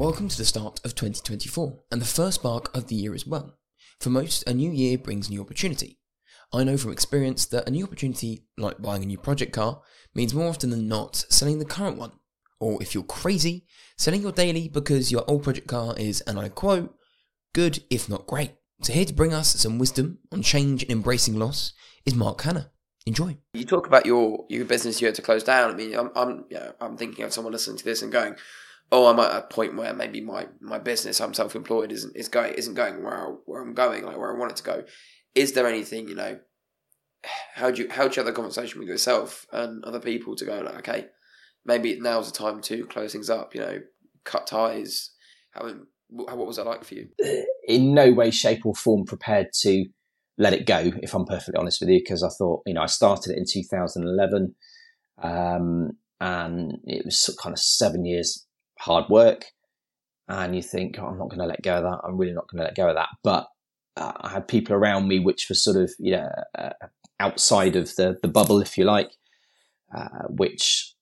Welcome to the start of 2024 and the first Spark of the year as well. For most, a new year brings new opportunity. I know from experience that a new opportunity, like buying a new project car, means more often than not selling the current one. Or if you're crazy, selling your daily because your old project car is, and I quote, good if not great. So here to bring us some wisdom on change and embracing loss is Mark Hanner. Enjoy. You talk about your your business you had to close down. I mean, I'm I'm yeah, I'm thinking of someone listening to this and going, "Oh, I'm at a point where maybe my my business, I'm self employed, isn't is going isn't going where I, where I'm going, like where I want it to go." Is there anything you know? How do you how do you have the conversation with yourself and other people to go like, okay, maybe now's the time to close things up. You know, cut ties. How what was that like for you? In no way, shape, or form prepared to let it go, if I'm perfectly honest with you, because I thought, you know, I started it in 2011 um, and it was kind of seven years hard work. And you think, oh, I'm not going to let go of that. I'm really not going to let go of that. But uh, I had people around me which were sort of, you know, uh, outside of the, the bubble, if you like, uh, which,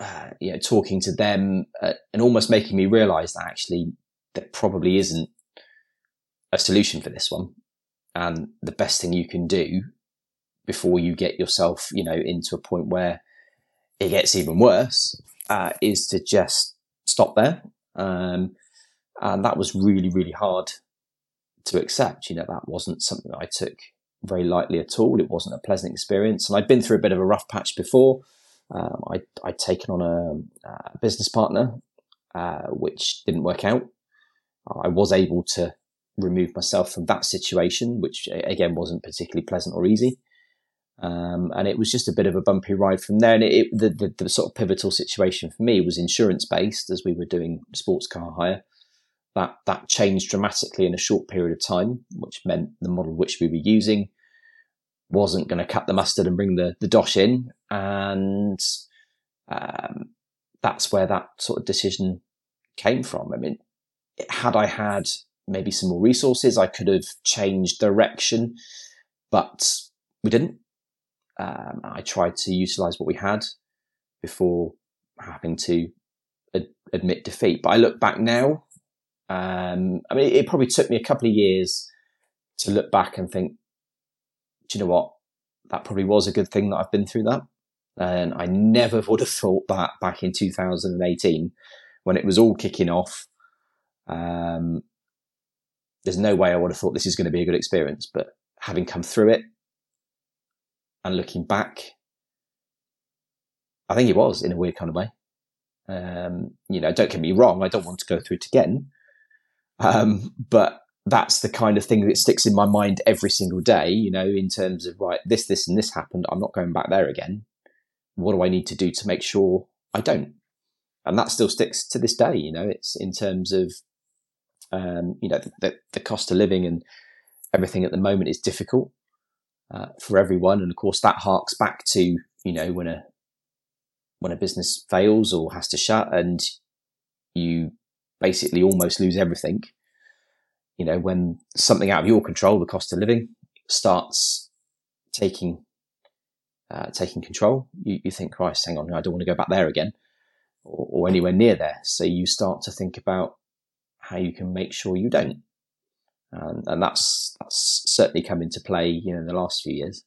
uh, you know, talking to them uh, and almost making me realize that actually there probably isn't a solution for this one and the best thing you can do before you get yourself, you know, into a point where it gets even worse, uh, is to just stop there. Um, and that was really, really hard to accept. You know, that wasn't something I took very lightly at all. It wasn't a pleasant experience. And I'd been through a bit of a rough patch before. Um, I, would taken on a, a business partner, uh, which didn't work out. I was able to remove myself from that situation, which again wasn't particularly pleasant or easy. Um, and it was just a bit of a bumpy ride from there. And it, it, the, the, the, sort of pivotal situation for me was insurance based as we were doing sports car hire. That, that changed dramatically in a short period of time, which meant the model which we were using wasn't going to cut the mustard and bring the, the dosh in. And um, that's where that sort of decision came from. I mean, had I had maybe some more resources. I could have changed direction, but we didn't. Um, I tried to utilize what we had before having to ad- admit defeat. But I look back now. Um, I mean, it probably took me a couple of years to look back and think, do you know what? That probably was a good thing that I've been through that. And I never would have thought that back in 2018 when it was all kicking off. Um, there's no way I would have thought this is going to be a good experience. But having come through it and looking back, I think it was in a weird kind of way. Um, you know, don't get me wrong, I don't want to go through it again. Um, but that's the kind of thing that sticks in my mind every single day, you know, in terms of, right, this, this, and this happened. I'm not going back there again. What do I need to do to make sure I don't? And that still sticks to this day, you know, it's in terms of um, you know, the, the, cost of living and everything at the moment is difficult uh, for everyone, and of course that harks back to you know when a when a business fails or has to shut and you basically almost lose everything. You know, when something out of your control, the cost of living starts taking uh, taking control, you, you think, Christ, hang on, I don't want to go back there again or, or anywhere near there. So you start to think about how you can make sure you don't. And, and that's that's certainly come into play, you know, in the last few years.